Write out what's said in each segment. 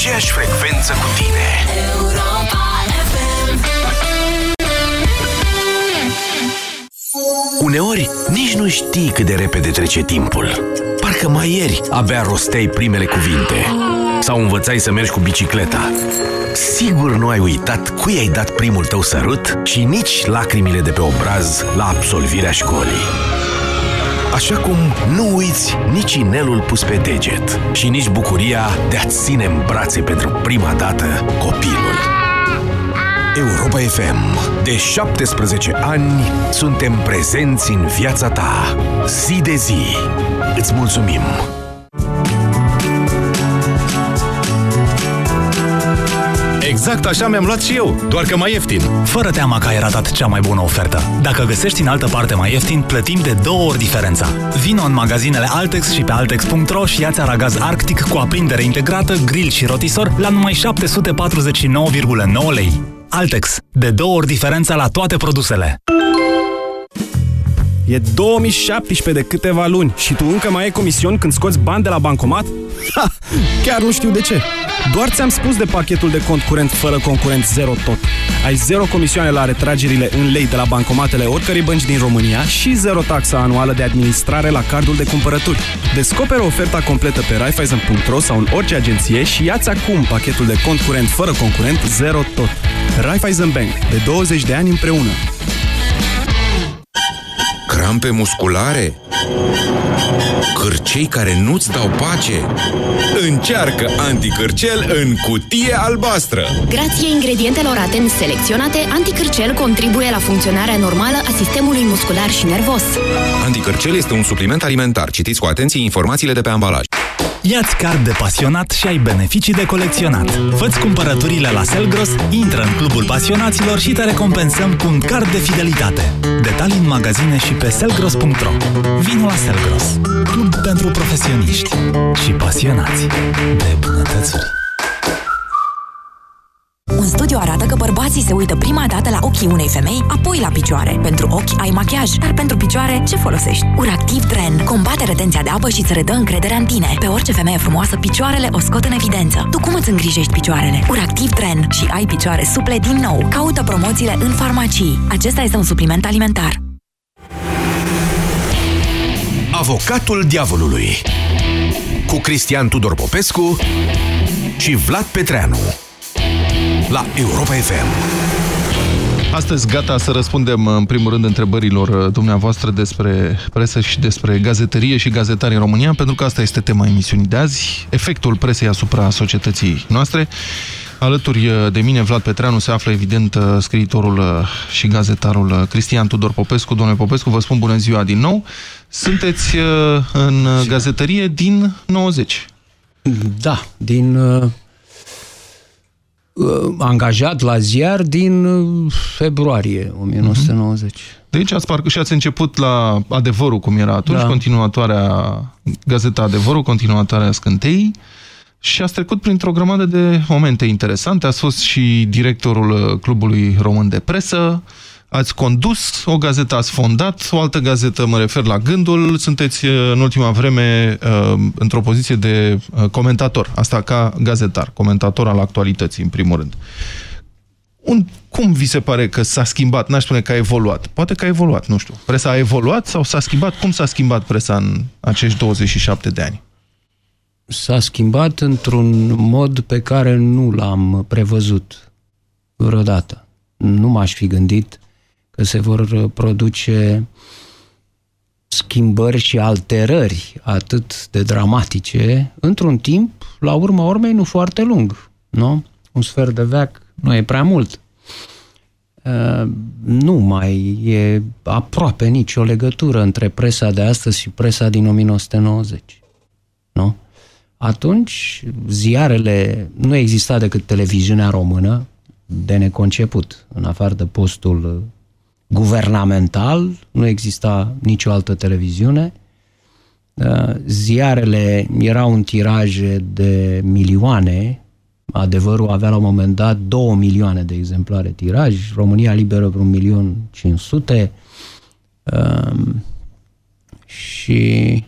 aceeași frecvență cu tine. Uneori, nici nu știi cât de repede trece timpul. Parcă mai ieri abia rosteai primele cuvinte. Sau învățai să mergi cu bicicleta. Sigur nu ai uitat cui ai dat primul tău sărut și nici lacrimile de pe obraz la absolvirea școlii. Așa cum nu uiți nici inelul pus pe deget și nici bucuria de a-ți ține în brațe pentru prima dată copilul. Europa FM. De 17 ani suntem prezenți în viața ta. Zi de zi. Îți mulțumim! Exact așa mi-am luat și eu, doar că mai ieftin. Fără teama că ai ratat cea mai bună ofertă. Dacă găsești în altă parte mai ieftin, plătim de două ori diferența. Vino în magazinele Altex și pe altex.ro și ia-ți aragaz Arctic cu aprindere integrată, grill și rotisor la numai 749,9 lei. Altex. De două ori diferența la toate produsele. E 2017 de câteva luni și tu încă mai ai comision când scoți bani de la bancomat? Ha! Chiar nu știu de ce. Doar ți-am spus de pachetul de cont curent fără concurent zero tot. Ai zero comisioane la retragerile în lei de la bancomatele oricărei bănci din România și zero taxa anuală de administrare la cardul de cumpărături. Descoperă oferta completă pe Raiffeisen.ro sau în orice agenție și ia-ți acum pachetul de cont curent fără concurent zero tot. Raiffeisen Bank. De 20 de ani împreună. Crampe musculare? Cârcei care nu-ți dau pace? Încearcă anticârcel în cutie albastră! Grație ingredientelor atent selecționate, anticârcel contribuie la funcționarea normală a sistemului muscular și nervos. Anticârcel este un supliment alimentar. Citiți cu atenție informațiile de pe ambalaj. Ia-ți card de pasionat și ai beneficii de colecționat. Fă-ți cumpărăturile la Selgros, intră în clubul pasionaților și te recompensăm cu un card de fidelitate. Detalii în magazine și pe selgros.ro Vino la Selgros, club pentru profesioniști și pasionați de bunătățuri. Un studiu arată că bărbații se uită prima dată la ochii unei femei, apoi la picioare. Pentru ochi ai machiaj, dar pentru picioare ce folosești? Uractiv Dren combate retenția de apă și îți redă încrederea în tine. Pe orice femeie frumoasă, picioarele o scot în evidență. Tu cum îți îngrijești picioarele? Uractiv Dren și ai picioare suple din nou. Caută promoțiile în farmacii. Acesta este un supliment alimentar. Avocatul diavolului cu Cristian Tudor Popescu și Vlad Petreanu la Europa FM. Astăzi gata să răspundem în primul rând întrebărilor dumneavoastră despre presă și despre gazetărie și gazetare în România, pentru că asta este tema emisiunii de azi, efectul presei asupra societății noastre. Alături de mine, Vlad Petreanu, se află evident scriitorul și gazetarul Cristian Tudor Popescu. Domnule Popescu, vă spun bună ziua din nou. Sunteți în gazetărie din 90. Da, din angajat la ziar din februarie 1990. Deci ați parcă și ați început la Adevărul, cum era atunci, da. continuatoarea, Gazeta Adevărul, continuatoarea Scântei, și ați trecut printr-o grămadă de momente interesante. Ați fost și directorul Clubului Român de Presă, ați condus o gazetă, ați fondat o altă gazetă, mă refer la Gândul, sunteți în ultima vreme într-o poziție de comentator, asta ca gazetar, comentator al actualității, în primul rând. Un, cum vi se pare că s-a schimbat? N-aș spune că a evoluat. Poate că a evoluat, nu știu. Presa a evoluat sau s-a schimbat? Cum s-a schimbat presa în acești 27 de ani? S-a schimbat într-un mod pe care nu l-am prevăzut vreodată. Nu m-aș fi gândit că se vor produce schimbări și alterări atât de dramatice într-un timp, la urma urmei, nu foarte lung. Nu? Un sfert de veac nu e prea mult. Uh, nu mai e aproape nicio legătură între presa de astăzi și presa din 1990. Nu? Atunci, ziarele, nu exista decât televiziunea română, de neconceput, în afară de postul guvernamental, nu exista nicio altă televiziune. Uh, ziarele erau în tiraje de milioane, adevărul avea la un moment dat 2 milioane de exemplare tiraj, România Liberă vreo 1 milion 500 um, și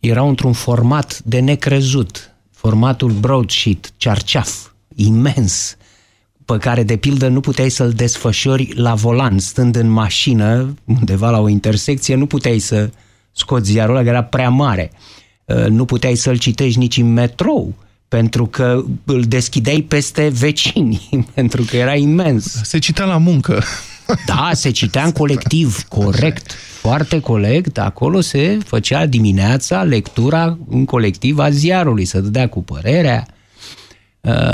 erau într-un format de necrezut formatul broadsheet, cearceaf, imens, pe care, de pildă, nu puteai să-l desfășori la volan, stând în mașină, undeva la o intersecție, nu puteai să scoți ziarul ăla, că era prea mare. Uh, nu puteai să-l citești nici în metrou, pentru că îl deschideai peste vecini, pentru că era imens. Se citea la muncă. Da, se citea în colectiv, corect, foarte corect. Acolo se făcea dimineața lectura în colectiv a ziarului, să dădea cu părerea, uh,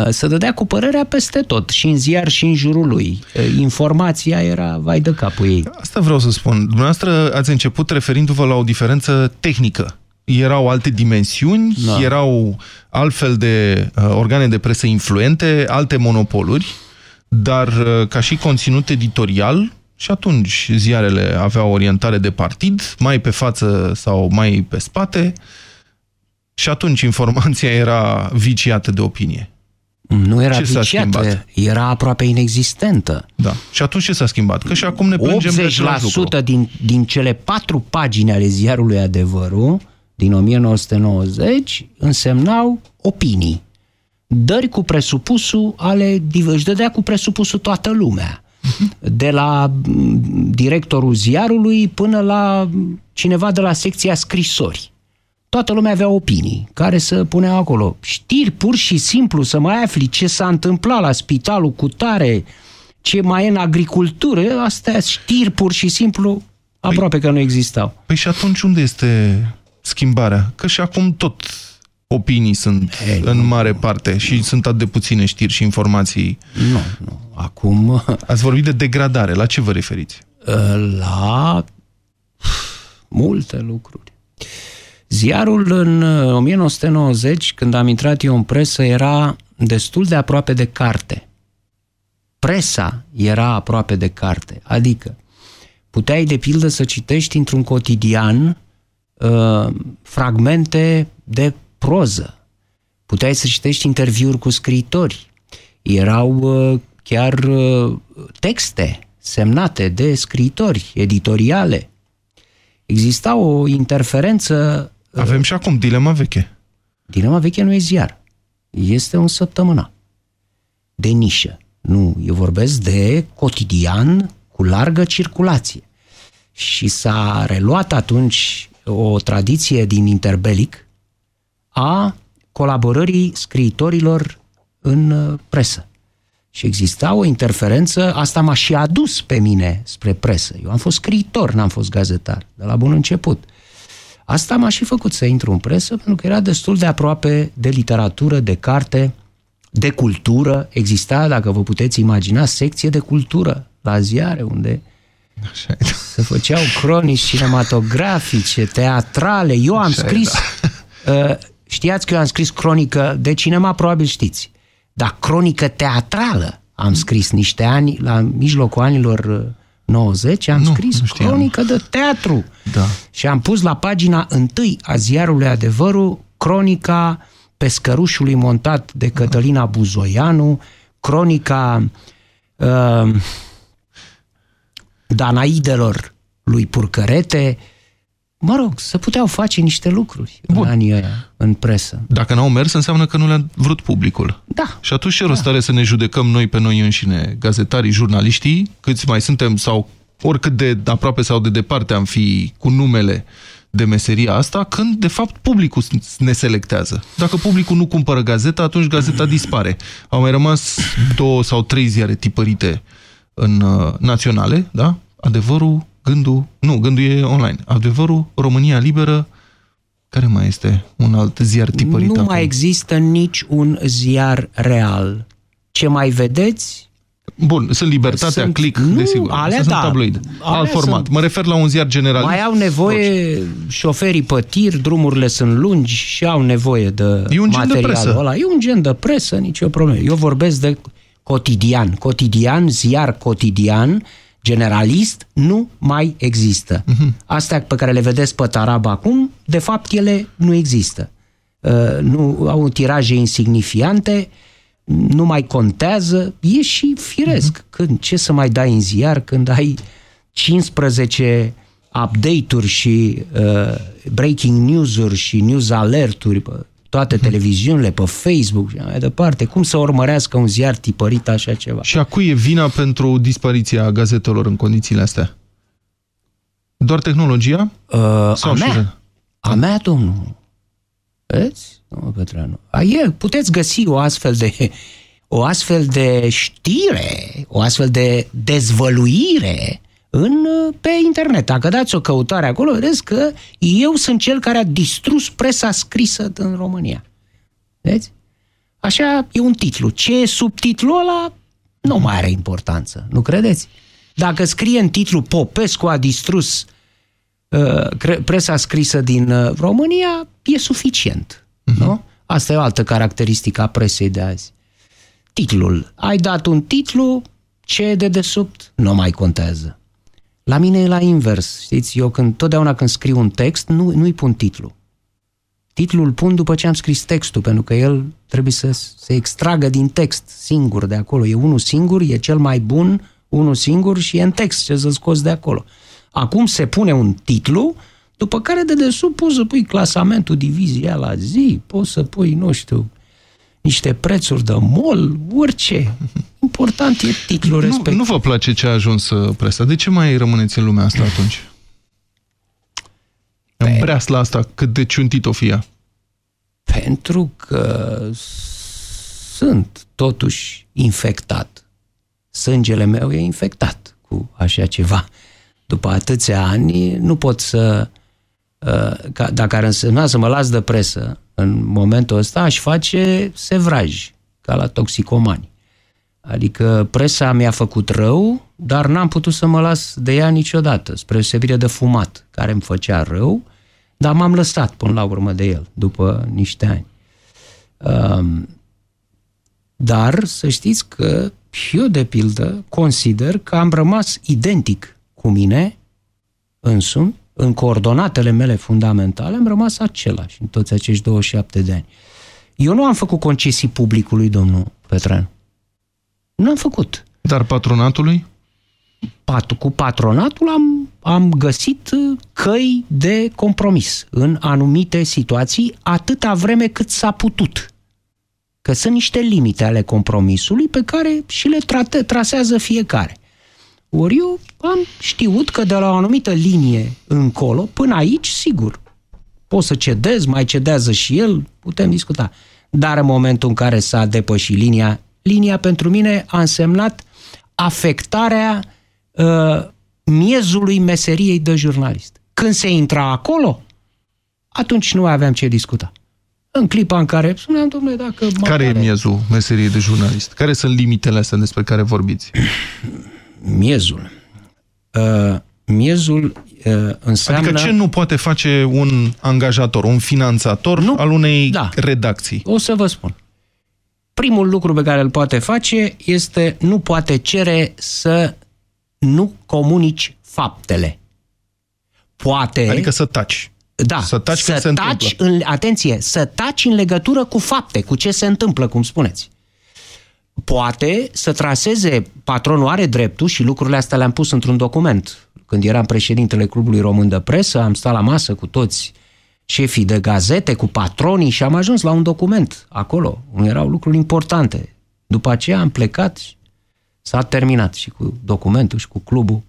să dădea cu părerea peste tot, și în ziar și în jurul lui. Uh, informația era vai de capul ei. Asta vreau să spun. Dumneavoastră ați început referindu-vă la o diferență tehnică. Erau alte dimensiuni, da. erau altfel de uh, organe de presă influente, alte monopoluri, dar uh, ca și conținut editorial, și atunci ziarele aveau orientare de partid, mai pe față sau mai pe spate, și atunci informația era viciată de opinie. Nu era ce viciată, era aproape inexistentă. Da. Și atunci ce s-a schimbat? Că și acum ne plângem 80% de din, din cele patru pagini ale ziarului Adevărul din 1990 însemnau opinii. Dări cu presupusul ale... Își dădea cu presupusul toată lumea. De la directorul ziarului până la cineva de la secția scrisori. Toată lumea avea opinii care să puneau acolo. Știri pur și simplu, să mai afli ce s-a întâmplat la spitalul cu tare, ce mai e în agricultură, astea știri pur și simplu aproape păi, că nu existau. Păi și atunci unde este schimbarea? Că și acum tot opinii sunt Ei, în mare parte și sunt atât de puține știri și informații. Nu, nu. Acum... Ați vorbit de degradare. La ce vă referiți? La multe lucruri. Ziarul în 1990, când am intrat eu în presă, era destul de aproape de carte. Presa era aproape de carte. Adică, puteai de pildă să citești într-un cotidian uh, fragmente de proză. Puteai să citești interviuri cu scriitori. Erau uh, chiar uh, texte semnate de scriitori, editoriale. Exista o interferență... Uh, Avem și acum dilema veche. Dilema veche nu e ziar. Este un săptămâna. De nișă. Nu, eu vorbesc de cotidian cu largă circulație. Și s-a reluat atunci o tradiție din interbelic a colaborării scriitorilor în uh, presă. Și exista o interferență, asta m-a și adus pe mine spre presă. Eu am fost scriitor, n-am fost gazetar, de la bun început. Asta m-a și făcut să intru în presă, pentru că era destul de aproape de literatură, de carte, de cultură. Exista, dacă vă puteți imagina, secție de cultură la ziare, unde Așa se făceau cronici cinematografice, teatrale. Eu am Așa scris... Da. Uh, știați că eu am scris cronică de cinema, probabil știți. Dar cronică teatrală am scris niște ani, la mijlocul anilor 90, uh, am nu, scris nu cronică de teatru. Da. Și am pus la pagina întâi a ziarului Adevărul cronica pescărușului montat de Cătălina Buzoianu, cronica uh, Danaidelor lui Purcărete, mă rog, să puteau face niște lucruri Bun. în anii ăia, în presă. Dacă n-au mers, înseamnă că nu le-a vrut publicul. Da. Și atunci ce rost da. are să ne judecăm noi pe noi înșine, gazetarii, jurnaliștii, câți mai suntem sau oricât de aproape sau de departe am fi cu numele de meseria asta, când, de fapt, publicul ne selectează. Dacă publicul nu cumpără gazeta, atunci gazeta dispare. Au mai rămas două sau trei ziare tipărite în uh, naționale, da? Adevărul, gândul, nu, gândul e online. Adevărul, România Liberă, care mai este un alt ziar tipărit Nu acum? mai există nici un ziar real. Ce mai vedeți? Bun, sunt Libertatea, sunt, Click, nu, desigur. Alea, da, sunt tabloid. Alt format. Sunt, mă refer la un ziar general. Mai au nevoie Roci. șoferii pătiri, drumurile sunt lungi și au nevoie de e un gen de presă. ăla. E un gen de presă, nicio problemă. Eu vorbesc de cotidian. Cotidian, ziar cotidian, generalist, nu mai există. Uh-huh. Astea pe care le vedeți pe tarab acum, de fapt ele nu există. Uh, nu au tiraje insignifiante, nu mai contează, e și firesc. Uh-huh. Când, ce să mai dai în ziar când ai 15 update-uri și uh, breaking news-uri și news alert-uri toate televiziunile, pe Facebook și mai departe. Cum să urmărească un ziar tipărit așa ceva? Și a cui e vina pentru dispariția gazetelor în condițiile astea? Doar tehnologia? Uh, Sau a mea. A mea, domnul. Vezi, domnul Petreanu? A, e, puteți găsi o astfel de o astfel de știre, o astfel de dezvăluire în, pe internet. Dacă dați o căutare acolo, vedeți că eu sunt cel care a distrus presa scrisă în România. Vedeți? Așa e un titlu. Ce e subtitlul ăla nu mai are importanță, nu credeți? Dacă scrie în titlu Popescu a distrus uh, presa scrisă din uh, România, e suficient. Uh-huh. Nu? Asta e o altă caracteristică a presei de azi. Titlul. Ai dat un titlu, ce e de desubt nu mai contează. La mine e la invers. Știți, eu când, totdeauna când scriu un text, nu, nu-i pun titlu. Titlul îl pun după ce am scris textul, pentru că el trebuie să se extragă din text singur de acolo. E unul singur, e cel mai bun, unul singur și e în text ce să scoți de acolo. Acum se pune un titlu, după care de desubt poți să pui clasamentul, divizia la zi, poți să pui, nu știu, niște prețuri de mol, orice. Important e titlul respectiv. Nu vă place ce a ajuns uh, presa? De ce mai rămâneți în lumea asta atunci? Pe... În la asta, cât de ciuntit o fie. Pentru că sunt totuși infectat. Sângele meu e infectat cu așa ceva. După atâția ani nu pot să... Uh, dacă ar însemna să mă las de presă, în momentul ăsta aș face sevraj, ca la toxicomani. Adică presa mi-a făcut rău, dar n-am putut să mă las de ea niciodată, spre deosebire de fumat, care îmi făcea rău, dar m-am lăsat până la urmă de el, după niște ani. Um, dar să știți că eu, de pildă, consider că am rămas identic cu mine însumi în coordonatele mele fundamentale, am rămas același în toți acești 27 de ani. Eu nu am făcut concesii publicului, domnul Petreanu. Nu am făcut. Dar patronatului? Pat, cu patronatul am, am găsit uh, căi de compromis în anumite situații, atâta vreme cât s-a putut. Că sunt niște limite ale compromisului pe care și le trate, trasează fiecare. Ori eu am știut că de la o anumită linie încolo, până aici, sigur, pot să cedez, mai cedează și el, putem discuta. Dar în momentul în care s-a depășit linia, linia pentru mine a însemnat afectarea uh, miezului meseriei de jurnalist. Când se intra acolo, atunci nu mai aveam ce discuta. În clipa în care spuneam, domnule, dacă... Care e miezul meseriei de jurnalist? Care sunt limitele astea despre care vorbiți? miezul. Uh, miezul uh, înseamnă... Adică ce nu poate face un angajator, un finanțator nu? al unei da. redacții? O să vă spun. Primul lucru pe care îl poate face este nu poate cere să nu comunici faptele. Poate... Adică să taci. Da, să taci să se taci în, atenție, să taci în legătură cu fapte, cu ce se întâmplă, cum spuneți poate să traseze, patronul are dreptul și lucrurile astea le-am pus într-un document. Când eram președintele Clubului Român de Presă, am stat la masă cu toți șefii de gazete, cu patronii și am ajuns la un document acolo, unde erau lucruri importante. După aceea am plecat, s-a terminat și cu documentul și cu clubul.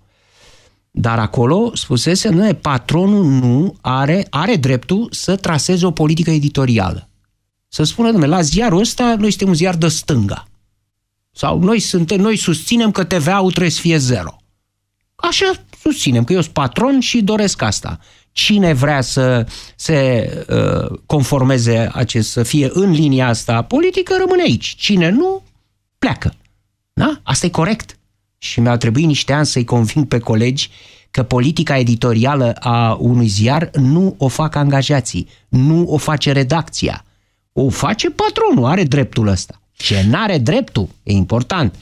Dar acolo spusese, nu, patronul nu are, are dreptul să traseze o politică editorială. Să spună, domnule, la ziarul ăsta noi suntem un ziar de stânga. Sau noi, suntem, noi susținem că TVA-ul trebuie să fie zero. Așa susținem, că eu sunt patron și doresc asta. Cine vrea să se uh, conformeze acest, să fie în linia asta politică, rămâne aici. Cine nu, pleacă. Da? Asta e corect. Și mi-au trebuit niște ani să-i conving pe colegi că politica editorială a unui ziar nu o fac angajații, nu o face redacția. O face patronul, are dreptul ăsta. Ce n-are dreptul, e important.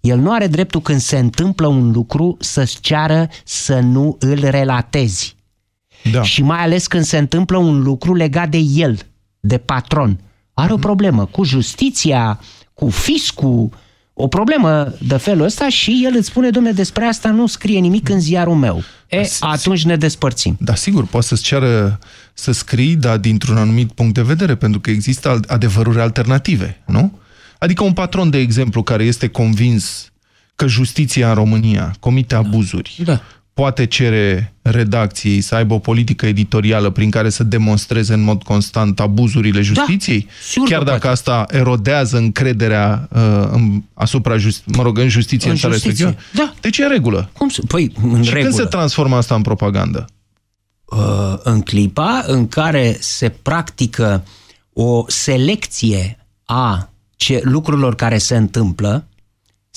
El nu are dreptul când se întâmplă un lucru să-ți ceară să nu îl relatezi. Da. Și mai ales când se întâmplă un lucru legat de el, de patron. Are o problemă cu justiția, cu fiscul, o problemă de felul ăsta și el îți spune, domne, despre asta nu scrie nimic în ziarul meu. E, da, atunci ne despărțim. Da, sigur, poate să-ți ceară să scrii, dar dintr-un anumit punct de vedere, pentru că există adevăruri alternative, nu? Adică un patron, de exemplu, care este convins că justiția în România comite abuzuri, da poate cere redacției să aibă o politică editorială prin care să demonstreze în mod constant abuzurile da, justiției? Da, chiar dacă poate. asta erodează încrederea uh, în, asupra just, mă rog, în justiție în, în justiție. Da. Deci e regulă. Cum să, păi, în Și regulă. când se transformă asta în propagandă? Uh, în clipa în care se practică o selecție a ce, lucrurilor care se întâmplă,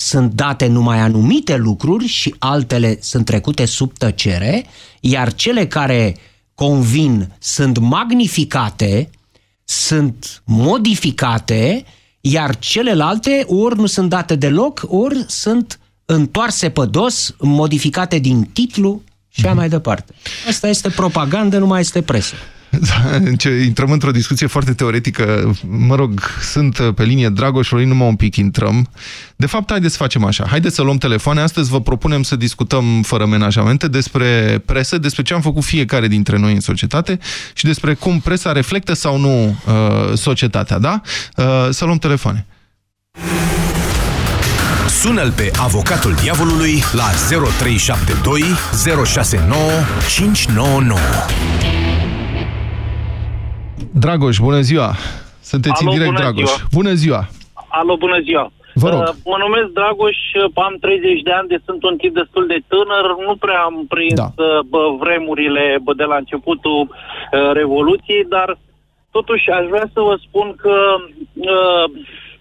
sunt date numai anumite lucruri și altele sunt trecute sub tăcere, iar cele care convin sunt magnificate, sunt modificate, iar celelalte ori nu sunt date deloc, ori sunt întoarse pe dos, modificate din titlu și a mai departe. Asta este propagandă, nu mai este presă. Da, intrăm într-o discuție foarte teoretică. Mă rog, sunt pe linie Dragoș, Florin, numai un pic intrăm. De fapt, haideți să facem așa. Haideți să luăm telefoane. Astăzi vă propunem să discutăm fără menajamente despre presă, despre ce am făcut fiecare dintre noi în societate și despre cum presa reflectă sau nu uh, societatea, da? Uh, să luăm telefoane. Sună-l pe avocatul diavolului la 0372 069 599. Dragoș, bună ziua! Sunteți Alo, în direct, bună Dragoș. Ziua. Bună ziua! Alo, bună ziua! Vă rog. Uh, mă numesc Dragoș, am 30 de ani, de sunt un tip destul de tânăr, nu prea am prins da. Uh, bă, vremurile bă, de la începutul uh, Revoluției, dar totuși aș vrea să vă spun că uh,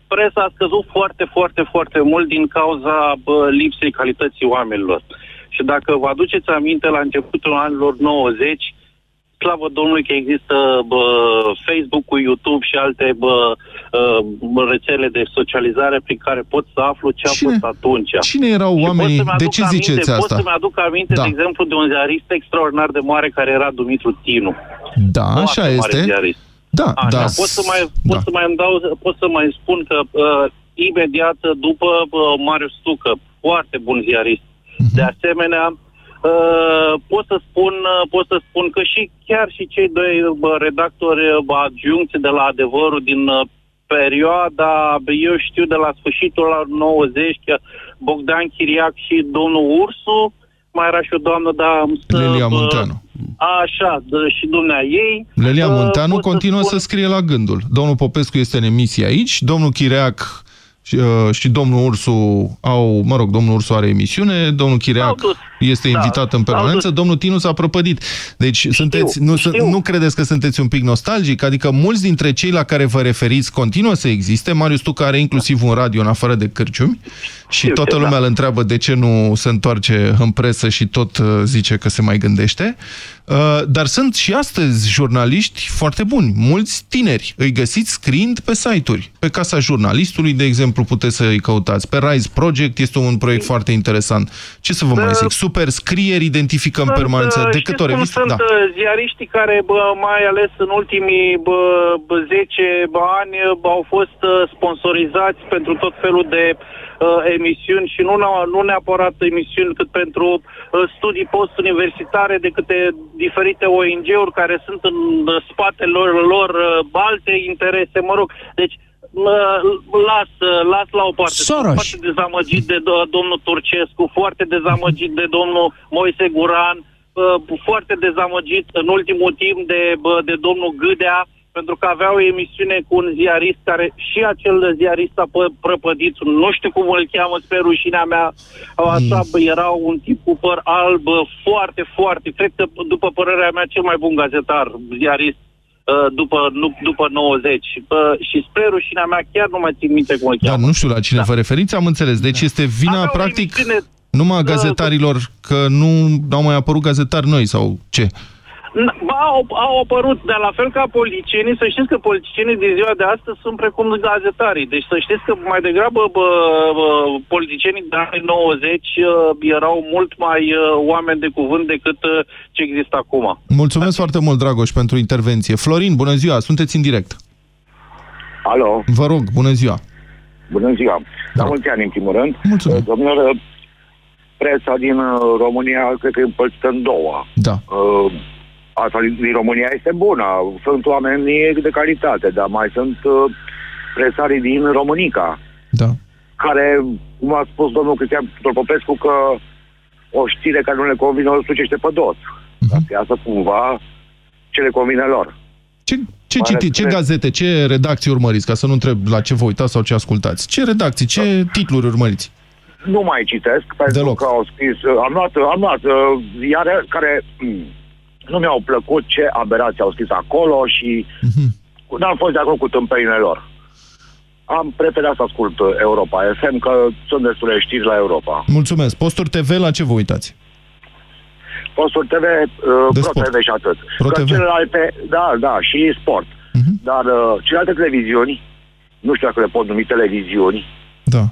presa a scăzut foarte, foarte, foarte mult din cauza bă, lipsei calității oamenilor. Și dacă vă aduceți aminte, la începutul anilor 90, slavă Domnului că există bă, Facebook-ul, YouTube și alte bă, bă, rețele de socializare prin care pot să aflu ce a cine, fost atunci. Cine erau și oamenii? De ce aminte, ziceți asta? Pot să-mi aduc aminte, da. de exemplu, de un ziarist extraordinar de mare care era Dumitru Tinu. Da, o așa este. Ziarist. Da, Așa, da. Pot să mai, da. pot să mai îmi dau, pot să mai spun că uh, imediat după uh, Marius Stucă, foarte bun ziarist. Uh-huh. De asemenea, Uh, pot să spun uh, pot să spun că și chiar și cei doi uh, redactori uh, adjuncți de la adevărul din uh, perioada, eu știu de la sfârșitul la 90, Bogdan Chiriac și domnul Ursu, mai era și o doamnă, dar am să... Lelia Munteanu. Așa, și dumnea ei. Lelia Munteanu continuă să, spun... să scrie la gândul. Domnul Popescu este în emisie aici, domnul Chiriac și, uh, și domnul Ursu au, mă rog, domnul Ursu are emisiune, domnul Chireac este da, invitat în permanență, domnul Tinu s-a prăpădit. Deci știu, sunteți, nu, știu. nu credeți că sunteți un pic nostalgic? Adică mulți dintre cei la care vă referiți continuă să existe. Marius Tucă are inclusiv un radio în afară de cârciumi și știu toată lumea da. îl întreabă de ce nu se întoarce în presă și tot uh, zice că se mai gândește. Uh, dar sunt și astăzi jurnaliști foarte buni, mulți tineri. Îi găsiți scriind pe site-uri. Pe Casa Jurnalistului, de exemplu, puteți să îi căutați. Pe Rise Project este un proiect foarte interesant. Ce să vă mai zic? Super scrieri, identifică în permanență. De câte ori Sunt da. Uh, ziariștii care, bă, mai ales în ultimii bă, 10 ani, bă, au fost sponsorizați pentru tot felul de uh, emisiuni și nu, nu neapărat emisiuni cât pentru uh, studii post-universitare de câte diferite ONG-uri care sunt în uh, spatele lor, lor uh, alte interese, mă rog. Deci las, las la o parte. Soros. Sunt foarte dezamăgit de do- domnul Turcescu, foarte dezamăgit de domnul Moise Guran, uh, foarte dezamăgit în ultimul timp de, de domnul Gâdea, pentru că avea o emisiune cu un ziarist care și acel ziarist a prăpădit, nu știu cum îl cheamă, spre rușinea mea, așa, mm. era un tip cu păr alb, foarte, foarte, cred că după părerea mea cel mai bun gazetar, ziarist, uh, după, nu, după 90. Și spre rușinea mea chiar nu mai țin minte cum îl cheamă. Dar nu știu la cine da. vă referiți, am înțeles. Deci este vina, Avea practic, numai uh, gazetarilor, că nu au mai apărut gazetari noi sau ce? Au, au apărut, dar la fel ca politicienii, să știți că politicienii din ziua de astăzi sunt precum gazetarii. Deci să știți că mai degrabă bă, bă, politicienii de anii 90 uh, erau mult mai uh, oameni de cuvânt decât uh, ce există acum. Mulțumesc da. foarte mult, Dragoș, pentru intervenție. Florin, bună ziua, sunteți în direct. Alo. Vă rog, bună ziua. Bună ziua. La mulți ani, în primul rând. Mulțumim. Domnilor, presa din uh, România cred că e împărțită în două. Da. Uh, asta din, din România este bună. Sunt oameni de calitate, dar mai sunt uh, presarii din Românica. Da. Care, cum a spus domnul Cristian Popescu, că o știre care nu le convine o sucește pe dos. Uh-huh. Ca să iasă cumva ce le convine lor. Ce, ce citi, ce gazete, ce redacții urmăriți? Ca să nu întreb la ce vă uitați sau ce ascultați. Ce redacții, ce da. titluri urmăriți? Nu mai citesc, pentru Deloc. că au scris... Am luat, am luat uh, ziare care mm, nu mi-au plăcut ce aberații au scris acolo și Mhm. uh-huh. n-am fost de acord cu tâmpenile lor. Am preferat să ascult uh, Europa FM, că sunt destule știri la Europa. Mulțumesc. Posturi TV, la ce vă uitați? Postul TV, uh, De Pro sport. TV și atât. Pro că TV. celelalte, da, da, și sport. Mhm. Dar uh, celelalte televiziuni, nu știu dacă le pot numi televiziuni, Da.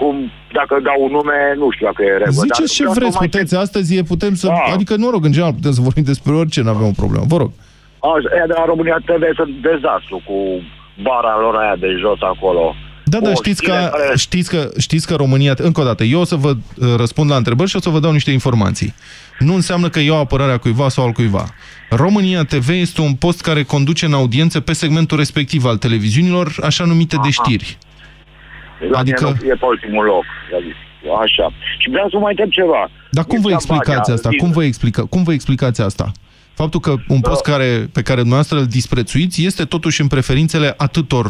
Cum, dacă dau un nume, nu știu dacă e regulă. dar Ziceți ce vreau să vreți, mai puteți. Astăzi e, putem să... Da. Adică, nu rog, în general, putem să vorbim despre orice, nu avem o problemă. Vă rog. Așa, ea de la România TV sunt dezastru cu bara lor aia de jos acolo. Da, da, O știți știre că, care- știți, că, știți că România... Încă o dată, eu o să vă uh, răspund la întrebări și o să vă dau niște informații. Nu înseamnă că eu apărarea cuiva sau al cuiva. România TV este un post care conduce în audiențe pe segmentul respectiv al televiziunilor, așa numite de știri. La Adică- mine nu, e pe ultimul loc. Așa. Și vreau să mai întreb ceva. Dar cum vă Mircea explicați Badea, asta? zi- Cum vă, explică, cum vă explicați asta? Faptul că un post care, pe care dumneavoastră îl disprețuiți este totuși în preferințele atâtor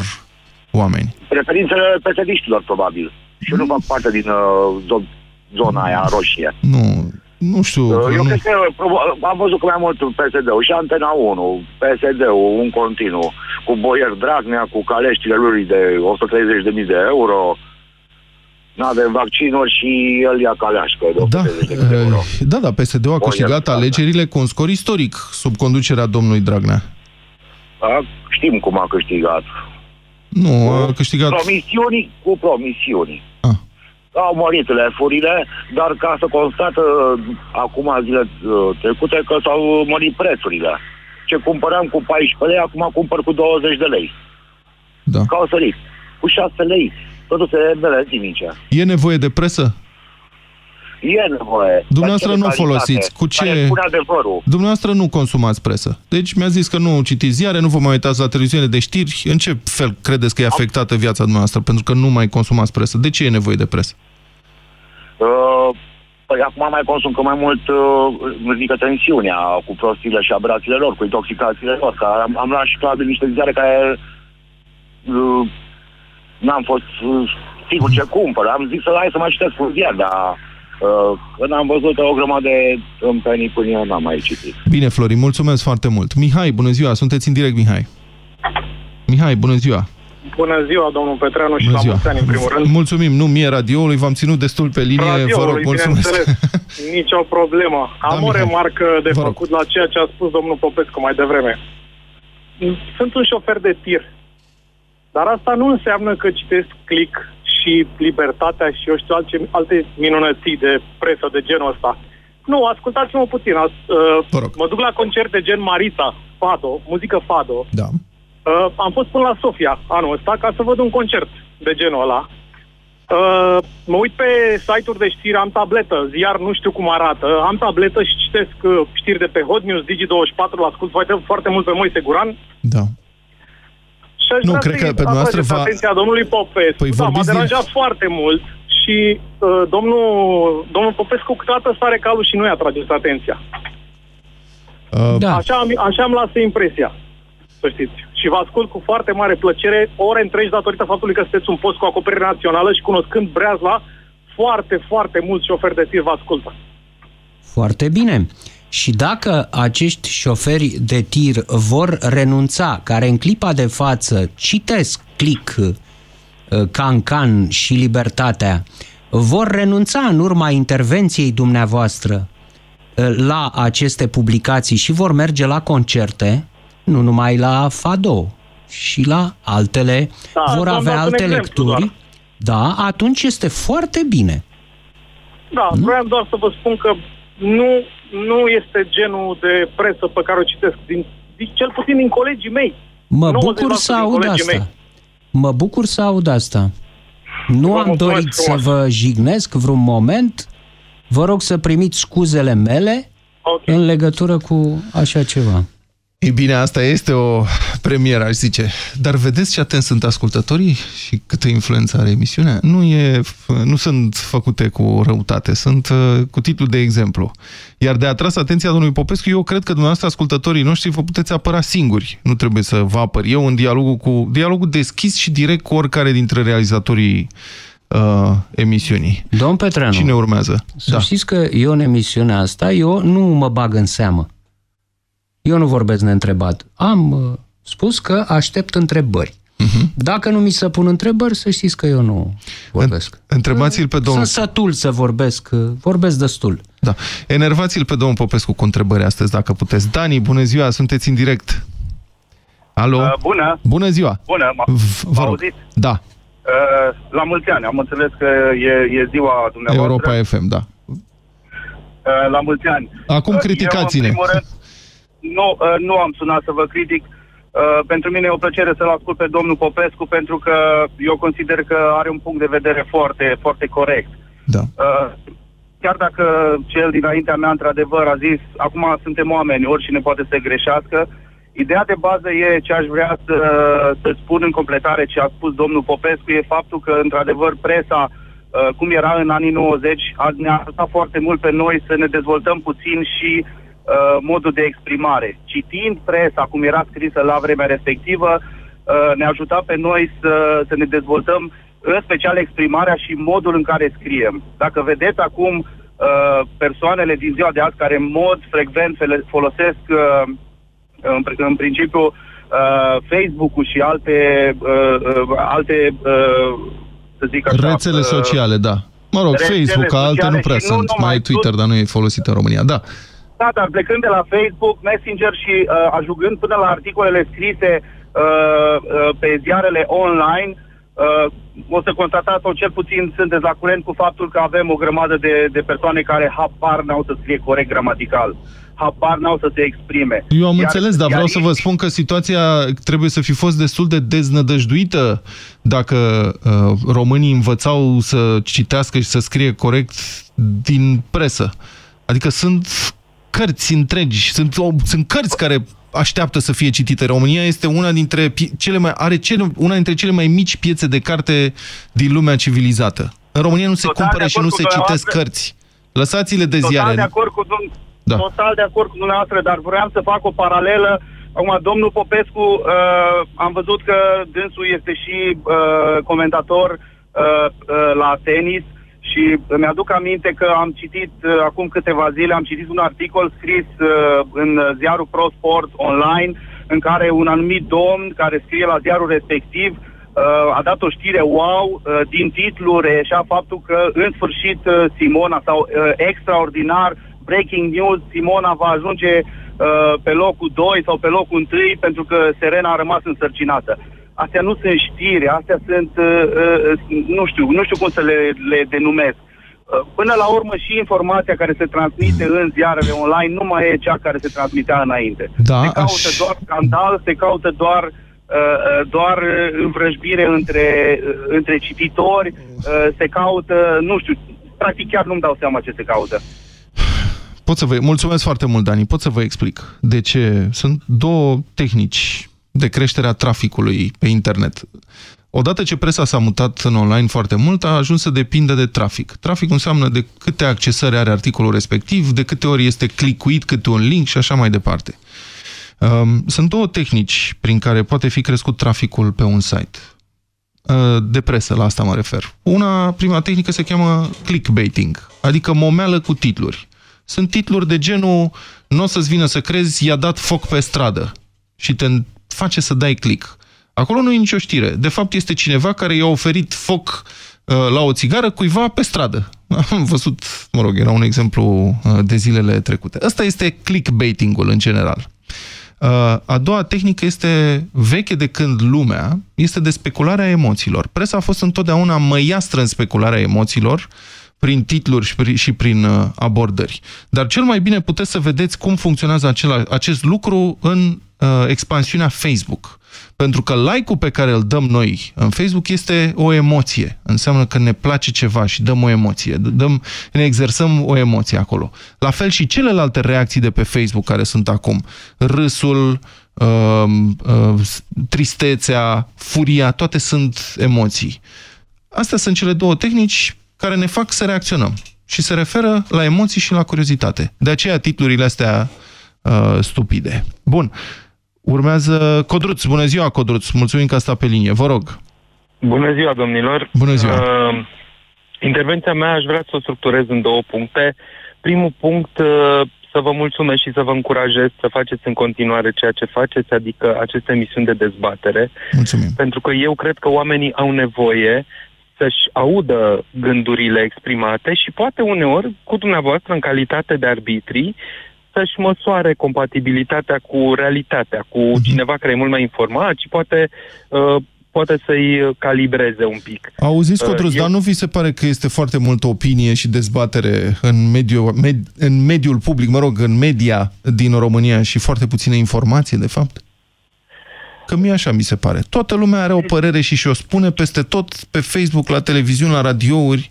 oameni. Preferințele pesediștilor, probabil. Și eu nu fac parte din uh, zo- zona aia roșie. Nu, nu știu. Uh, Eu nu... cred că proba- am văzut că mai mult PSD-ul și Antena 1, PSD-ul, un continuu, cu Boier Dragnea, cu caleștile lui de 130.000 de euro, n-avem vaccinuri și el ia caleașcă de 130.000 de euro. Eh, Da, da, PSD-ul a O, câștigat el- alegerile cu un scor istoric sub conducerea domnului Dragnea. Da? Știm cum a câștigat. Nu, a câștigat... Promisiuni cu promisiuni. Ah. Au mărit lefurile, dar ca să constată uh, acum zile uh, trecute că s-au mărit prețurile. Ce cumpăram cu 14 lei, acum cumpăr cu 20 de lei. Da. Că au sărit. Cu 6 lei. Totul se revele zilnice. E nevoie de presă? E nevoie. Dumneavoastră Dar ce nu de calitate, folosiți. Cu Care ce- spune adevărul. Dumneavoastră nu consumați presă. Deci mi-a zis că nu citiți ziare, nu vă mai uitați la televiziune de știri. În ce fel credeți că e afectată viața dumneavoastră? Pentru că nu mai consumați presă. De ce e nevoie de presă? Uh, Păi acum mai consum că mai mult uh, ridică tensiunea cu prostiile și aberațiile lor, cu intoxicațiile lor. Că am, am luat și probabil niște ziare care uh, n-am fost uh, sigur ce cumpăr. Am zis să hai să mai citesc un ziar, dar uh, când am văzut o grămadă de împenii până eu n-am mai citit. Bine, Florin, mulțumesc foarte mult. Mihai, bună ziua, sunteți în direct, Mihai. Mihai, bună ziua. Bună ziua, domnul Petreanu, și Bună la ziua. mulți ani, în primul rând. Mulțumim, nu mie radioului, v-am ținut destul pe linie, vă rog, Radioului, mulțumesc. bineînțeles, nicio problemă. Am o Mihai. remarcă de Vă rog. făcut la ceea ce a spus domnul Popescu mai devreme. Sunt un șofer de tir, dar asta nu înseamnă că citesc click și libertatea și eu știu alte, alte minunății de presă de genul ăsta. Nu, ascultați-mă puțin. As, uh, mă duc la concert de gen Marita, Fado, muzică Fado. Da. Uh, am fost până la Sofia anul ăsta ca să văd un concert de genul ăla. Uh, mă uit pe site-uri de știri, am tabletă, ziar nu știu cum arată, am tabletă și citesc uh, știri de pe Hot News, Digi24, l ascult foarte, foarte mult pe Moise Guran. Da. Și aș Nu, vrea cred să-i că pe dumneavoastră atrageți va- atenția domnului Popescu. Păi da, m-a vorbiți din- deranjat foarte mult și uh, domnul, domnul Popescu câteodată sare calul și nu-i atrageți atenția. Uh, Da. Așa, am, așa am lasă impresia, să știți. Și vă ascult cu foarte mare plăcere, ore întregi datorită faptului că sunteți un post cu acoperire națională și cunoscând Breazla, foarte, foarte mulți șoferi de tir vă ascultă. Foarte bine. Și dacă acești șoferi de tir vor renunța, care în clipa de față citesc click, uh, Cancan și Libertatea, vor renunța în urma intervenției dumneavoastră uh, la aceste publicații și vor merge la concerte, nu numai la Fado, și la altele, Da, vor v-am avea dat un alte exemplu lecturi, da, atunci este foarte bine. Da, vreau doar să vă spun că nu, nu este genul de presă pe care o citesc, din, din, cel puțin din colegii mei. Mă 90% bucur să din aud colegii asta. mei. Mă bucur să aud asta. Nu Vă am mulțumesc dorit să frumos. vă jignesc vreun moment. Vă rog să primiți scuzele mele Ok. în legătură cu așa ceva. Ei bine, asta este o premieră, aș zice. Dar vedeți ce atenți sunt ascultătorii și câtă influență are emisiunea? Nu, e, nu sunt făcute cu răutate, sunt uh, cu titlul de exemplu. Iar de atras atenția domnului Popescu, eu cred că dumneavoastră, ascultătorii noștri, vă puteți apăra singuri. Nu trebuie să vă apăr eu în dialogul cu dialogul deschis și direct cu oricare dintre realizatorii uh, emisiunii. Domn Petreanu, Cine urmează? să da. știți că eu în emisiunea asta, eu nu mă bag în seamă. Eu nu vorbesc neîntrebat. Am uh, spus că aștept întrebări. Uh-huh. Dacă nu mi se pun întrebări, să știți că eu nu vorbesc. Întrebați-l pe domnul... Sunt sătul să vorbesc, uh, vorbesc destul. Da. Enervați-l pe domnul Popescu cu întrebări astăzi, dacă puteți. Dani, bună ziua, sunteți în direct. Alo? Uh, bună. Bună ziua. Bună, m- V- Vă rog. auziți? Da, Uh, la mulți ani. Am înțeles că e, e ziua dumneavoastră. Europa FM, da. Uh, la mulți ani. Acum Uh, criticați-ne. Eu, în primul rând, nu, uh, nu am sunat să vă critic. Uh, pentru mine e o plăcere să-l ascult pe domnul Popescu pentru că eu consider că are un punct de vedere foarte, foarte corect. Da. Uh, chiar dacă cel dinaintea mea într-adevăr a zis acum suntem oameni, oricine poate să greșească, ideea de bază e ce aș vrea să, să spun în completare ce a spus domnul Popescu e faptul că într-adevăr presa uh, cum era în anii 90 a, ne-a ajutat foarte mult pe noi să ne dezvoltăm puțin și uh, modul de exprimare. Citind presa cum era scrisă la vremea respectivă, uh, ne-a ajutat pe noi să, să ne dezvoltăm în special exprimarea și modul în care scriem. Dacă vedeți acum uh, persoanele din ziua de azi care în mod frecvent fele- folosesc uh, în, pri- în principiu uh, Facebook-ul și alte uh, uh, alte uh, să zic așa, Rețele uh, sociale, da. Mă rog, rețele Facebook, alte sociale nu prea și nu sunt. numai Mai e Twitter, dar nu e folosit în România. Da. Da, dar plecând de la Facebook, Messenger și uh, ajungând până la articolele scrise uh, uh, pe ziarele online, uh, o să constatați, sau cel puțin sunteți la curent cu faptul că avem o grămadă de, de persoane care habar n-au să scrie corect gramatical. Habar n-au să se exprime. Eu am Iar- înțeles, dar iar vreau să vă spun că situația trebuie să fi fost destul de deznădăjduită dacă uh, românii învățau să citească și să scrie corect din presă. Adică sunt cărți întregi, sunt, o, sunt cărți care așteaptă să fie citite. România este una dintre pi- cele mai are cele, una dintre cele mai mici piețe de carte din lumea civilizată. În România nu se Total cumpără de și nu acord se cu citesc dumneavoastră. cărți. Lăsați-le de Total ziare. de acord cu dum- Da. Total de acord cu dumneavoastră, dar vreau să fac o paralelă. Acum, domnul Popescu, uh, am văzut că dânsul este și uh, comentator uh, uh, la tenis și mi-aduc aminte că am citit uh, acum câteva zile, am citit un articol scris uh, în ziarul Pro Sport online în care un anumit domn care scrie la ziarul respectiv uh, a dat o știre wow, uh, din titlu reieșea faptul că în sfârșit uh, Simona sau uh, extraordinar breaking news, Simona va ajunge uh, pe locul 2 sau pe locul 1 pentru că Serena a rămas însărcinată. Astea nu sunt știri, astea sunt, uh, uh, nu știu, nu știu cum să le, le denumesc. Uh, Până la urmă și informația care se transmite în ziarele online nu mai e cea care se transmitea înainte. Da, se caută aș- doar scandal, se caută doar uh, uh, doar uh, învrăjbire între, uh, între cititori, uh, se caută, nu știu, practic chiar nu-mi dau seama ce se caută. Pot să vă... Mulțumesc foarte mult, Dani. Pot să vă explic de ce. Sunt două tehnici de creștere a traficului pe internet. Odată ce presa s-a mutat în online foarte mult, a ajuns să depindă de trafic. Trafic înseamnă de câte accesări are articolul respectiv, de câte ori este clicuit câte un link și așa mai departe. Um, Sunt două tehnici prin care poate fi crescut traficul pe un site. Uh, De presă, la asta mă refer. Una, prima tehnică se cheamă clickbaiting, adică momeală cu titluri. Sunt titluri de genul nu o să-ți vină să crezi, i-a dat foc pe stradă și te face să dai click. Acolo nu e nicio știre. De fapt, este cineva care i-a oferit foc uh, la o țigară cuiva pe stradă. Am văzut, mă rog, era un exemplu uh, de zilele trecute. Ăsta este clickbaiting-ul în general. Uh, A doua tehnică este veche de când lumea, este de specularea emoțiilor. Presa a fost întotdeauna măiastră în specularea emoțiilor, prin titluri și prin, și prin uh, abordări. Dar cel mai bine puteți să vedeți cum funcționează acela, acest lucru în uh, expansiunea Facebook. Pentru că like-ul pe care îl dăm noi în Facebook este o emoție. Înseamnă că ne place ceva și dăm o emoție. Dăm, ne exersăm o emoție acolo. La fel și celelalte reacții de pe Facebook care sunt acum. Râsul, uh, uh, tristețea, furia, toate sunt emoții. Astea sunt cele două tehnici care ne fac să reacționăm și se referă la emoții și la curiozitate. De aceea titlurile astea uh, stupide. Bun. Urmează Codruț. Bună ziua, Codruț. Mulțumim că a stat pe linie. Vă rog. Bună ziua, domnilor. Bună ziua. Uh, intervenția mea aș vrea să o structurez în două puncte. Primul punct, uh, să vă mulțumesc și să vă încurajez să faceți în continuare ceea ce faceți, adică aceste emisiuni de dezbatere. Mulțumim. Pentru că eu cred că oamenii au nevoie să-și audă gândurile exprimate și poate uneori, cu dumneavoastră, în calitate de arbitri, să-și măsoare compatibilitatea cu realitatea, cu uh-huh. cineva care e mult mai informat și poate uh, poate să-i calibreze un pic. Auziți, uh, Cotruț, uh, dar nu vi se pare că este foarte multă opinie și dezbatere în mediul, med, în mediul public, mă rog, în media din România și foarte puțină informație, de fapt? Că mie așa mi se pare. Toată lumea are o părere și și-o spune peste tot pe Facebook, la televiziune, la radiouri.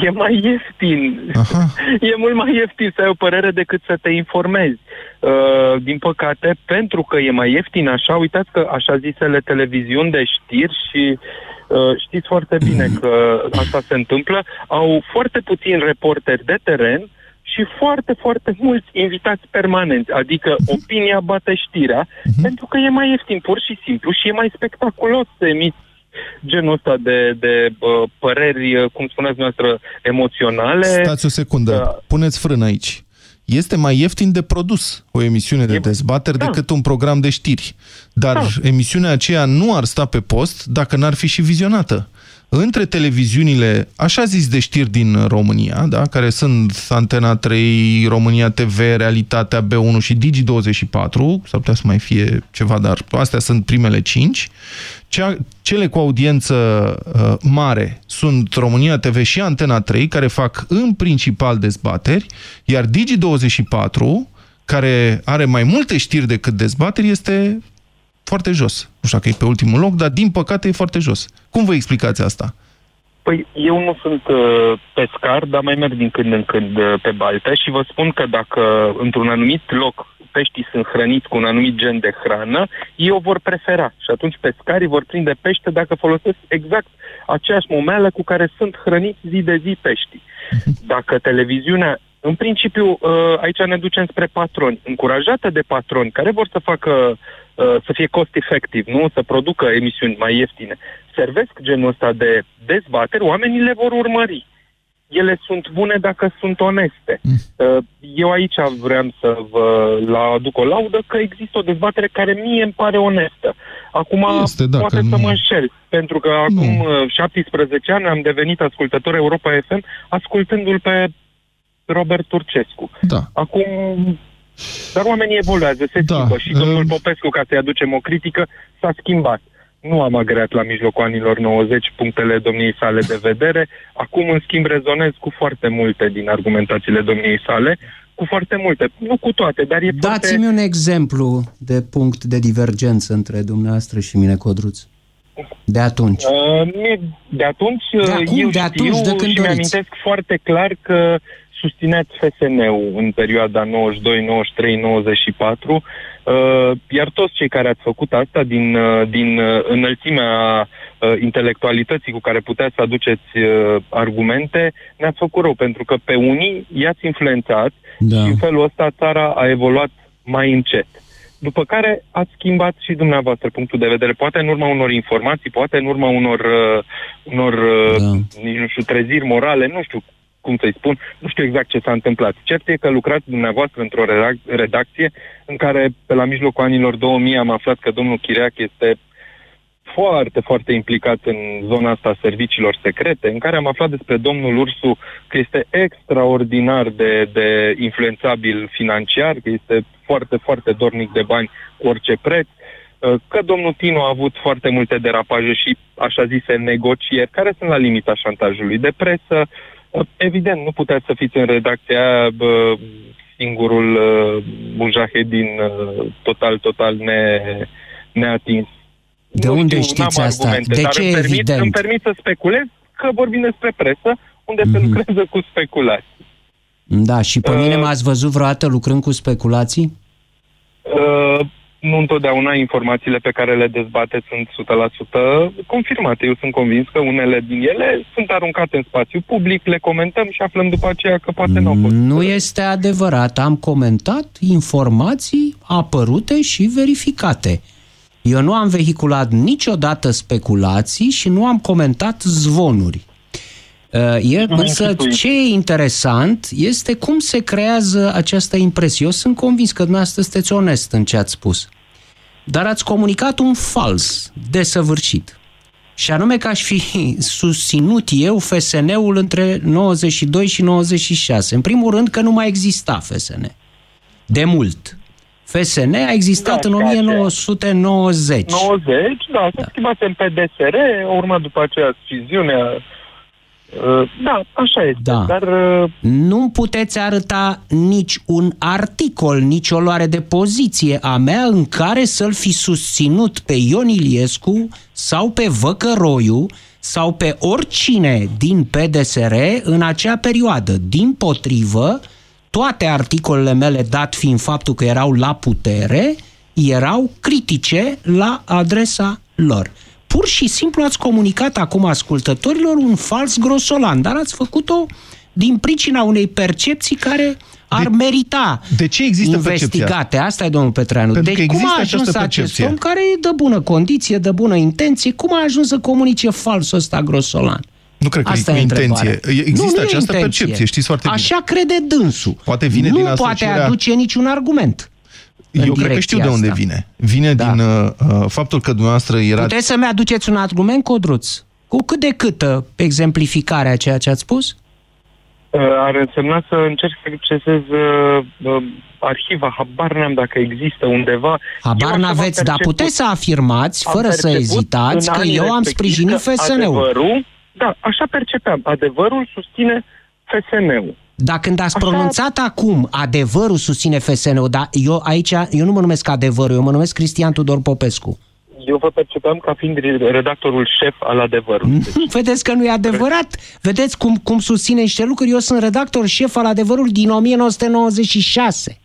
E mai ieftin. Aha. E mult mai ieftin să ai o părere decât să te informezi. Uh, din păcate, pentru că e mai ieftin așa, uitați că așa zisele televiziuni de știri și uh, știți foarte bine că asta se întâmplă, au foarte puțini reporteri de teren și foarte, foarte mulți invitați permanenți, adică opinia bate știrea, uh-huh. pentru că e mai ieftin pur și simplu și e mai spectaculos să emiți genul ăsta de, de uh, păreri, cum spuneați noastră, emoționale. Stați o secundă, uh, puneți frână aici. Este mai ieftin de produs o emisiune de dezbateri da. decât un program de știri. Dar da. emisiunea aceea nu ar sta pe post dacă n-ar fi și vizionată între televiziunile, așa zis de știri din România, da, care sunt Antena 3, România TV, Realitatea B1 și Digi24, s-ar putea să mai fie ceva, dar astea sunt primele cinci, cea, cele cu audiență uh, mare sunt România TV și Antena 3, care fac în principal dezbateri, iar Digi24, care are mai multe știri decât dezbateri, este foarte jos. Nu știu dacă e pe ultimul loc, dar din păcate e foarte jos. Cum vă explicați asta? Păi eu nu sunt uh, pescar, dar mai merg din când în când uh, pe Baltea și vă spun că dacă într-un anumit loc peștii sunt hrăniți cu un anumit gen de hrană, ei o vor prefera. Și atunci pescarii vor prinde pește dacă folosesc exact aceeași momeală cu care sunt hrăniți zi de zi peștii. Mhm. Dacă televiziunea în principiu, uh, aici ne ducem spre patroni, încurajată de patroni care vor să facă, uh, să fie cost efectiv, nu? Să producă emisiuni mai ieftine. Servesc genul ăsta de dezbateri, oamenii le vor urmări. Ele sunt bune dacă sunt oneste. Mm. Uh, eu aici vreau să vă la aduc o laudă că există o dezbatere care mie îmi pare onestă. Acum este, poate nu. să mă înșel, pentru că acum nu. 17 ani am devenit ascultător Europa FM ascultându-l pe Robert Turcescu. Da. Acum, dar oamenii evoluează, se da. schimbă și domnul Popescu, ca să-i aducem o critică, s-a schimbat. Nu am agreat la mijlocul anilor 90 punctele domniei sale de vedere. Acum, în schimb, rezonez cu foarte multe din argumentațiile domniei sale, cu foarte multe, nu cu toate, dar e Dați-mi foarte... un exemplu de punct de divergență între dumneavoastră și mine, Codruț. De atunci. Uh, de atunci, de acum, eu de atunci, știu de când și mi-amintesc foarte clar că susțineați FSN-ul în perioada 92, 93, 94, iar toți cei care ați făcut asta din, uh, din uh, înălțimea uh, intelectualității cu care puteți să aduceți argumente, ne-ați făcut rău, pentru că pe unii i-ați influențat da. și în felul ăsta țara a evoluat mai încet. După care ați schimbat și dumneavoastră punctul de vedere, poate în urma unor informații, poate în urma unor, uh, unor da. nici nu știu, treziri morale, nu știu cum să-i spun, nu știu exact ce s-a întâmplat. Cert e că lucrați dumneavoastră într-o redacție în care pe la mijlocul anilor 2000 am aflat că domnul Chiriac este foarte, foarte implicat în zona asta a serviciilor secrete, în care am aflat despre domnul Ursu că este extraordinar de, de influențabil financiar, că este foarte, foarte dornic de bani cu orice preț, că domnul Tino a avut foarte multe derapaje și așa zise negocieri care sunt la limita șantajului de presă, Evident, nu puteți să fiți în redacția singurul uh, mujahedin uh, total, total ne, neatins. De Nu unde știu, știți n-am asta? argumente, De dar ce îmi permit, evident? Îmi permit să speculez că vorbim despre presă, unde se Mhm. lucrează cu speculații. Da, și pe mine m-ați văzut vreodată lucrând cu speculații? Uh, nu întotdeauna informațiile pe care le dezbateți sunt 100% confirmate. Eu sunt convins că unele din ele sunt aruncate în spațiu public, le comentăm și aflăm după aceea că poate nu au fost. Nu este adevărat. Am comentat informații apărute și verificate. Eu nu am vehiculat niciodată speculații și nu am comentat zvonuri. Uh, E, însă ce e interesant este cum se creează această impresie. Eu sunt convins că dumneavoastră sunteți onest în ce ați spus. Dar ați comunicat un fals desăvârșit. Și anume că aș fi susținut eu FSN-ul între 92 și 96. În primul rând că nu mai exista FSN. De mult. FSN a existat Da, în ceea ce- 1990. 90, da, se schimbase în PDSR, a urmat după aceea sciziunea. Uh, Da, așa este. Da. Dar uh, Nu puteți arăta nici un articol, nici o luare de poziție a mea în care să-l fi susținut pe Ion Iliescu sau pe Văcăroiu sau pe oricine din PDSR în acea perioadă. Din potrivă, toate articolele mele, dat fiind faptul că erau la putere, erau critice la adresa lor. Pur și simplu ați comunicat acum ascultătorilor un fals grosolan, dar ați făcut-o din pricina unei percepții care ar merita de ce există investigate. percepția? Asta e, domnul Petreanu. Pentru deci că cum a există ajuns această acest percepție. om care e de bună condiție, de bună intenție, cum a ajuns să comunice falsul ăsta grosolan? Nu cred că Asta e cu întrebarea. intenție. Există nu, nu e această intenție. percepție, știți foarte bine. Așa crede dânsul. Poate vine nu din poate asocierea- aduce niciun argument. În Eu cred că direcția știu de unde asta. vine. Vine din uh, uh, faptul că dumneavoastră era... Puteți să-mi aduceți un argument, Codruț? Cu cât de câtă exemplificare a ceea ce ați spus? uh, ar însemna să încerc să accesez uh, uh, arhiva. Habar n-am dacă există undeva. Eu Habar așa m-am n-aveți, dar perceput- puteți să afirmați, am fără să perceput ezitați, în că anii eu am respectivi sprijinit că FSN-ul. Adevărul, da, așa percepeam. Adevărul susține FSN-ul. Dar când ați Așa- pronunțat acum adevărul susține FSN-ul, dar eu aici, eu nu mă numesc adevărul, eu mă numesc Cristian Tudor Popescu. Eu vă percepeam ca fiind redactorul șef al adevărului. Vedeți că nu e adevărat? Vedeți cum, cum susține niște lucruri? Eu sunt redactor șef al adevărului din 1996.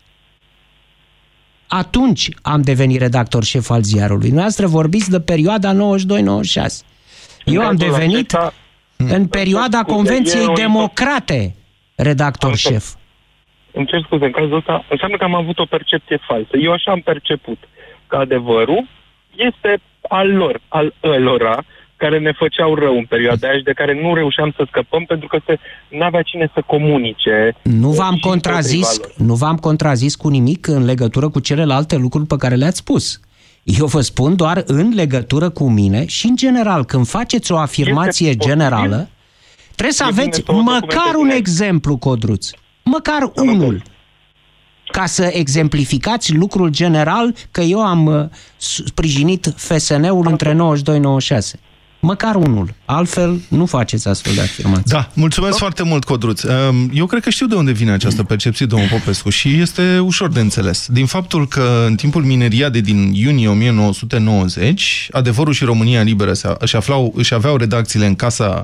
Atunci am devenit redactor șef al ziarului. Noastră vorbiți de perioada 92-96. Eu am cazul devenit acesta- în perioada scuze, Convenției e o- Democrate redactor șef. Îmi cer scuze, în cazul ăsta înseamnă că am avut o percepție falsă. Eu așa am perceput că adevărul este al lor, al ălora, care ne făceau rău în perioada aia și de care nu reușeam să scăpăm pentru că se n-avea cine să comunice. Nu v-am și contrazis, împotriva lor. nu v-am contrazis cu nimic în legătură cu celelalte lucruri pe care le-ați spus. Eu vă spun doar în legătură cu mine și în general, când faceți o afirmație Este posibil? generală, trebuie să E bine aveți să o măcar documentezi un bine. exemplu, Codruț. Măcar unul. Ca să exemplificați lucrul general că eu am uh, sprijinit FSN-ul între 92-96. Măcar unul. Altfel, nu faceți astfel de afirmații. Da, mulțumesc foarte mult, Codruț. Um, Eu cred că știu de unde vine această percepție, domnul Popescu, și este ușor de înțeles. Din faptul că în timpul mineriadei din iunie 1990, Adevărul și România Liberă se- își, aflau, își aveau redacțiile în casa,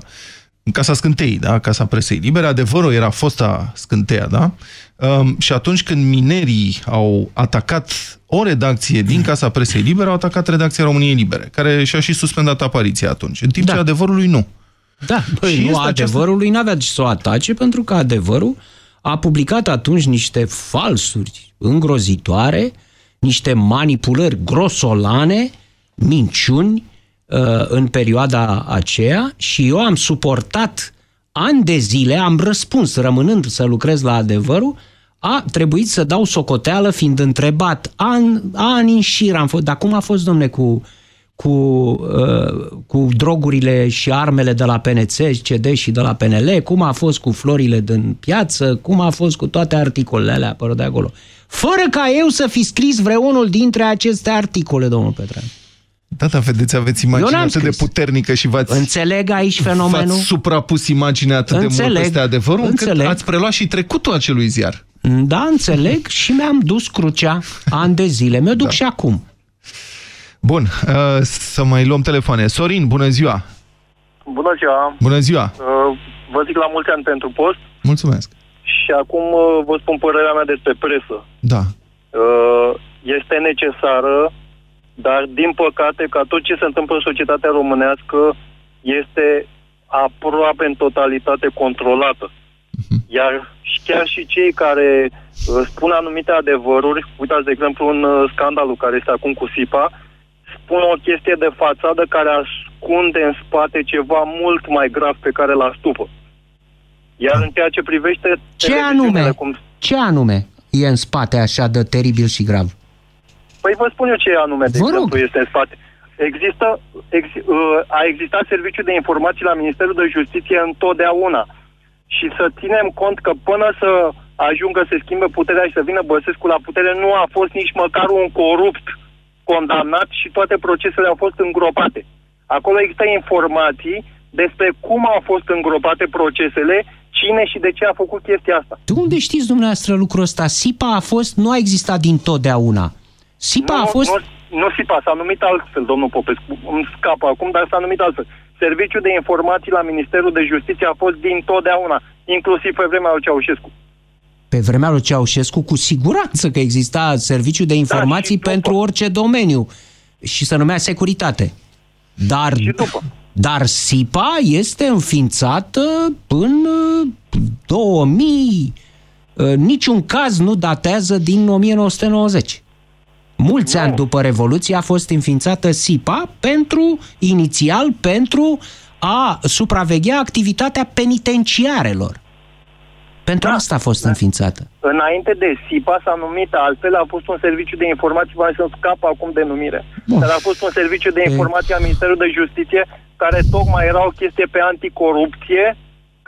în casa scânteii, da? Casa presei libere. Adevărul era fosta scânteia, da? Um, și atunci când minerii au atacat o redacție din Casa Presei Libere, au atacat redacția României Libere, care și-a și suspendat apariția atunci, în timp da. ce adevărului nu. Da, băi, Și nu, este această- adevărului n-avea ce să o atace, pentru că adevărul a publicat atunci niște falsuri îngrozitoare, niște manipulări grosolane, minciuni uh, în perioada aceea și eu am suportat ani de zile, am răspuns rămânând să lucrez la adevărul, a trebuit să dau socoteală fiind întrebat an, ani în șir am fost, dar cum a fost, domne, cu cu, uh, cu drogurile și armele de la PNC, CD și de la PNL, cum a fost cu florile din piață, cum a fost cu toate articolele alea apărute de acolo. Fără ca eu să fi scris vreunul dintre aceste articole, domnul Petreanu. Da, da, vedeți, aveți Eu imaginea n-am atât de scris. puternică și v-ați, Înțeleg aici fenomenul. v-ați suprapus imaginea atât de Înțeleg, mult peste adevărul, încât înțeleg. ați preluat și trecutul acelui ziar. Da, înțeleg și mi-am dus crucea ani de zile. Mi-o duc da. și acum. Bun, uh, să mai luăm telefoane. Sorin, bună ziua! Bună ziua! Bună ziua! Uh, vă zic la mulți ani pentru post. Mulțumesc! Și acum uh, vă spun părerea mea despre presă. Da. Uh, este necesară, dar din păcate, ca tot ce se întâmplă în societatea românească, este aproape în totalitate controlată. Uh-huh. Iar chiar și cei care uh, spun anumite adevăruri, uitați, de exemplu, un uh, scandalul care este acum cu SIPA, spun o chestie de fațadă care ascunde în spate ceva mult mai grav pe care l stupă. Iar în ceea ce privește... Ce anume? Cum... Ce anume e în spate așa de teribil și grav? Păi vă spun eu ce anume, de vă exemplu, rog. este în spate. Există, ex, uh, a existat serviciu de informații la Ministerul de Justiție întotdeauna. Și să ținem cont că până să ajungă să schimbe puterea și să vină Băsescu la putere, nu a fost nici măcar un corupt condamnat și toate procesele au fost îngropate. Acolo există informații despre cum au fost îngropate procesele, cine și de ce a făcut chestia asta. De unde știți dumneavoastră lucrul ăsta? SIPA a fost, nu a existat din totdeauna. SIPA nu, a fost... Nu, nu SIPA, s-a numit altfel, domnul Popescu. Îmi scapă acum, dar s-a numit altfel. Serviciul de informații la Ministerul de Justiție a fost din totdeauna, inclusiv pe vremea lui Ceaușescu. Pe vremea lui Ceaușescu, cu siguranță că exista serviciu de informații da, pentru orice domeniu și se numea securitate. Dar, dar SIPA este înființată în 2000. Niciun caz nu datează din 1990. Mulți nu. ani după Revoluție a fost înființată SIPA pentru, inițial, pentru a supraveghea activitatea penitenciarelor. Pentru da, asta a fost da. înființată. Înainte de SIPA s-a numit altfel, a fost un serviciu de informații, mai să scapă acum denumirea. Dar a fost un serviciu de informații al Ministerului de Justiție care tocmai era o chestie pe anticorupție,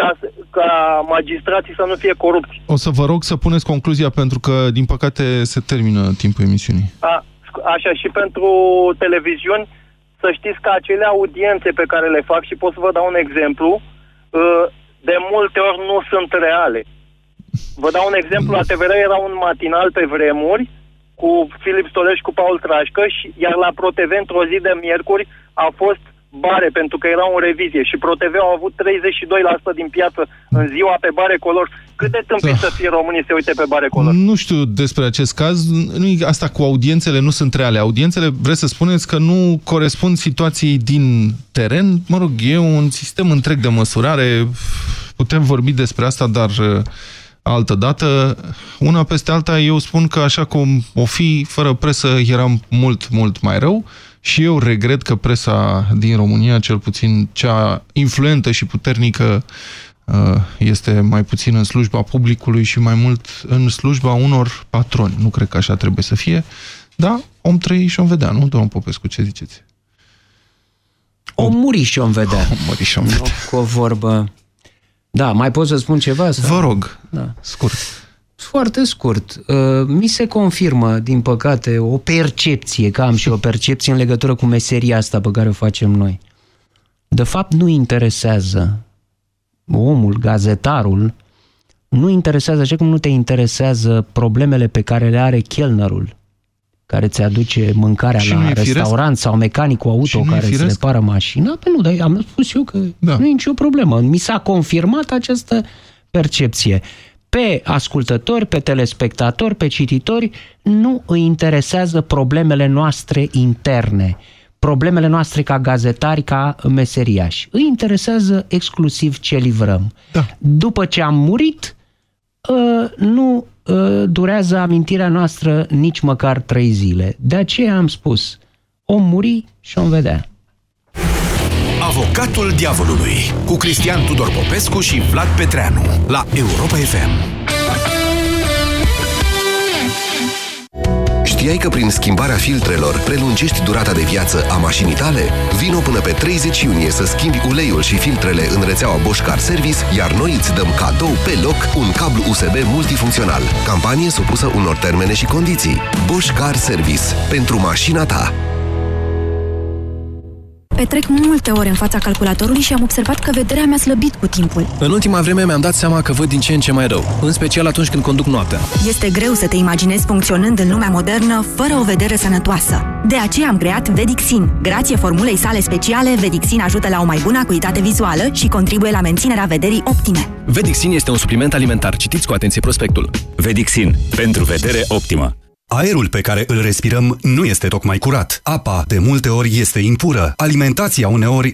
ca, ca magistrații să nu fie corupți. O să vă rog să puneți concluzia, pentru că, din păcate, se termină timpul emisiunii. A, așa, și pentru televiziuni, să știți că acele audiențe pe care le fac, și pot să vă dau un exemplu, uh, de multe ori nu sunt reale. Vă dau un exemplu, la TVR era un matinal pe vremuri cu Filip Stoleș cu Paul Trașcă, și, iar la ProTV într-o zi de miercuri a fost bare pentru că era în revizie și ProTV au avut 32% din piață în ziua pe bare color. Cât de tâmpit da. să fie românii să uite pe bare color? Nu știu despre acest caz. Nu, asta cu audiențele nu sunt reale. Audiențele, vreți să spuneți că nu corespund situației din teren? Mă rog, e un sistem întreg de măsurare putem vorbi despre asta, dar uh, altă dată. Una peste alta, eu spun că așa cum o fi, fără presă, era mult, mult mai rău și eu regret că presa din România, cel puțin cea influentă și puternică, uh, este mai puțin în slujba publicului și mai mult în slujba unor patroni. Nu cred că așa trebuie să fie, dar om trăi și om vedea, nu, domnul Popescu, ce ziceți? Om muri și om vedea. Om muri și om vedea. Cu o vorbă da, mai pot să spun ceva? Sau? Vă rog, da. scurt. Foarte scurt. Uh, mi se confirmă, din păcate, o percepție, că am și o percepție în legătură cu meseria asta pe care o facem noi. De fapt, nu interesează omul, gazetarul, nu interesează, așa cum nu te interesează problemele pe care le are chelnerul, care ți aduce mâncarea și la restaurant sau mecanicul auto care îți repară mașina, pe nu, dar am spus eu că da. nu e nicio problemă. Mi s-a confirmat această percepție. Pe ascultători, pe telespectatori, pe cititori, nu îi interesează problemele noastre interne, problemele noastre ca gazetari, ca meseriași. Îi interesează exclusiv ce livrăm. Da. După ce am murit, ă, nu Ă, durează amintirea noastră nici măcar trei zile. De aceea am spus, om muri și om vedea. Avocatul diavolului cu Cristian Tudor Popescu și Vlad Petreanu la Europa FM. Știai că prin schimbarea filtrelor prelungești durata de viață a mașinii tale? Vino până pe 30 iunie să schimbi uleiul și filtrele în rețeaua Bosch Car Service, iar noi îți dăm cadou pe loc un cablu USB multifuncțional. Campanie supusă unor termene și condiții. Bosch Car Service. Pentru mașina ta. Petrec multe ore în fața calculatorului și am observat că vederea mi-a slăbit cu timpul. În ultima vreme mi-am dat seama că văd din ce în ce mai rău, în special atunci când conduc noaptea. Este greu să te imaginezi funcționând în lumea modernă fără o vedere sănătoasă. De aceea am creat Vedixin. Grație formulei sale speciale, Vedixin ajută la o mai bună acuitate vizuală și contribuie la menținerea vederii optime. Vedixin este un supliment alimentar. Citiți cu atenție prospectul. Vedixin. Pentru vedere optimă. Aerul pe care îl respirăm nu este tocmai curat. Apa, de multe ori, este impură. Alimentația uneori